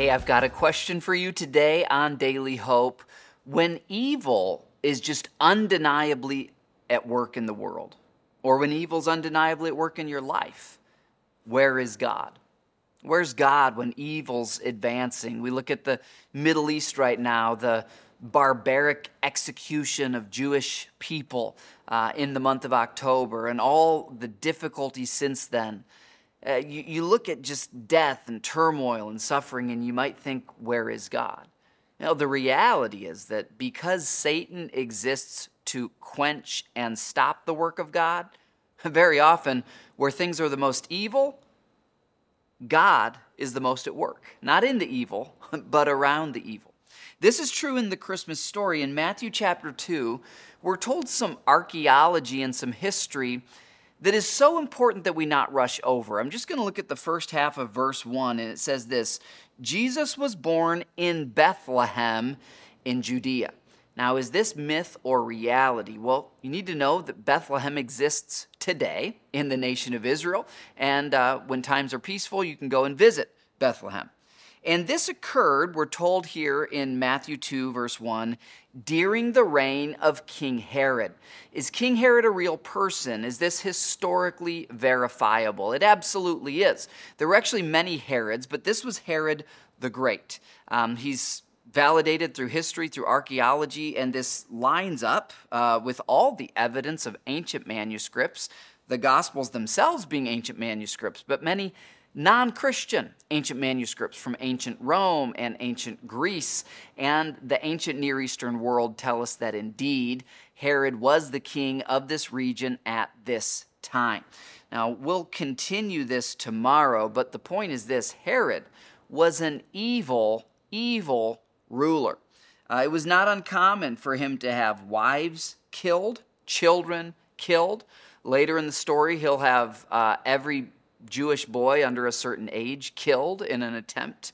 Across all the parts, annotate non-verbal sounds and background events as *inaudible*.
Hey, I've got a question for you today on Daily Hope. When evil is just undeniably at work in the world, or when evil's undeniably at work in your life, where is God? Where's God when evil's advancing? We look at the Middle East right now, the barbaric execution of Jewish people uh, in the month of October, and all the difficulties since then. Uh, you, you look at just death and turmoil and suffering, and you might think, where is God? Know, the reality is that because Satan exists to quench and stop the work of God, *laughs* very often where things are the most evil, God is the most at work. Not in the evil, *laughs* but around the evil. This is true in the Christmas story. In Matthew chapter 2, we're told some archaeology and some history that is so important that we not rush over. I'm just going to look at the first half of verse 1, and it says this Jesus was born in Bethlehem in Judea. Now, is this myth or reality? Well, you need to know that Bethlehem exists today in the nation of Israel, and uh, when times are peaceful, you can go and visit Bethlehem. And this occurred, we're told here in Matthew 2, verse 1, during the reign of King Herod. Is King Herod a real person? Is this historically verifiable? It absolutely is. There were actually many Herods, but this was Herod the Great. Um, he's validated through history, through archaeology, and this lines up uh, with all the evidence of ancient manuscripts, the Gospels themselves being ancient manuscripts, but many non Christian ancient manuscripts from ancient Rome and ancient Greece and the ancient Near Eastern world tell us that indeed Herod was the king of this region at this time. Now, we'll continue this tomorrow, but the point is this Herod was an evil, evil ruler. Uh, it was not uncommon for him to have wives killed, children killed. Later in the story, he'll have uh, every Jewish boy under a certain age killed in an attempt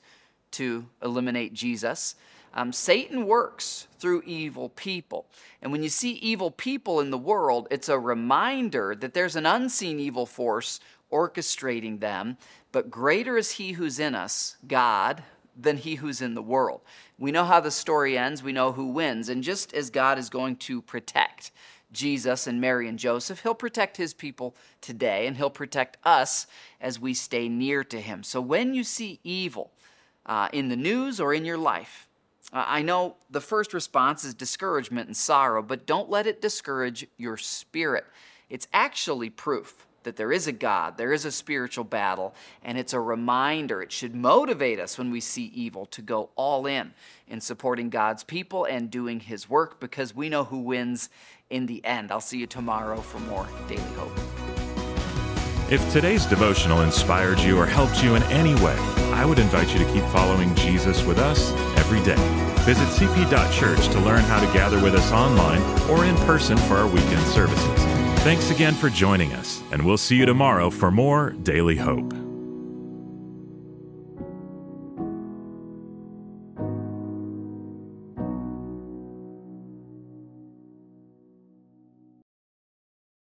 to eliminate Jesus. Um, Satan works through evil people. And when you see evil people in the world, it's a reminder that there's an unseen evil force orchestrating them, but greater is he who's in us, God, than he who's in the world. We know how the story ends, we know who wins, and just as God is going to protect Jesus and Mary and Joseph, he'll protect his people today, and he'll protect us as we stay near to him. So when you see evil uh, in the news or in your life, uh, I know the first response is discouragement and sorrow, but don't let it discourage your spirit. It's actually proof that there is a God, there is a spiritual battle, and it's a reminder. It should motivate us when we see evil to go all in in supporting God's people and doing His work because we know who wins in the end. I'll see you tomorrow for more Daily Hope. If today's devotional inspired you or helped you in any way, I would invite you to keep following Jesus with us every day. Visit cp.church to learn how to gather with us online or in person for our weekend services. Thanks again for joining us, and we'll see you tomorrow for more Daily Hope.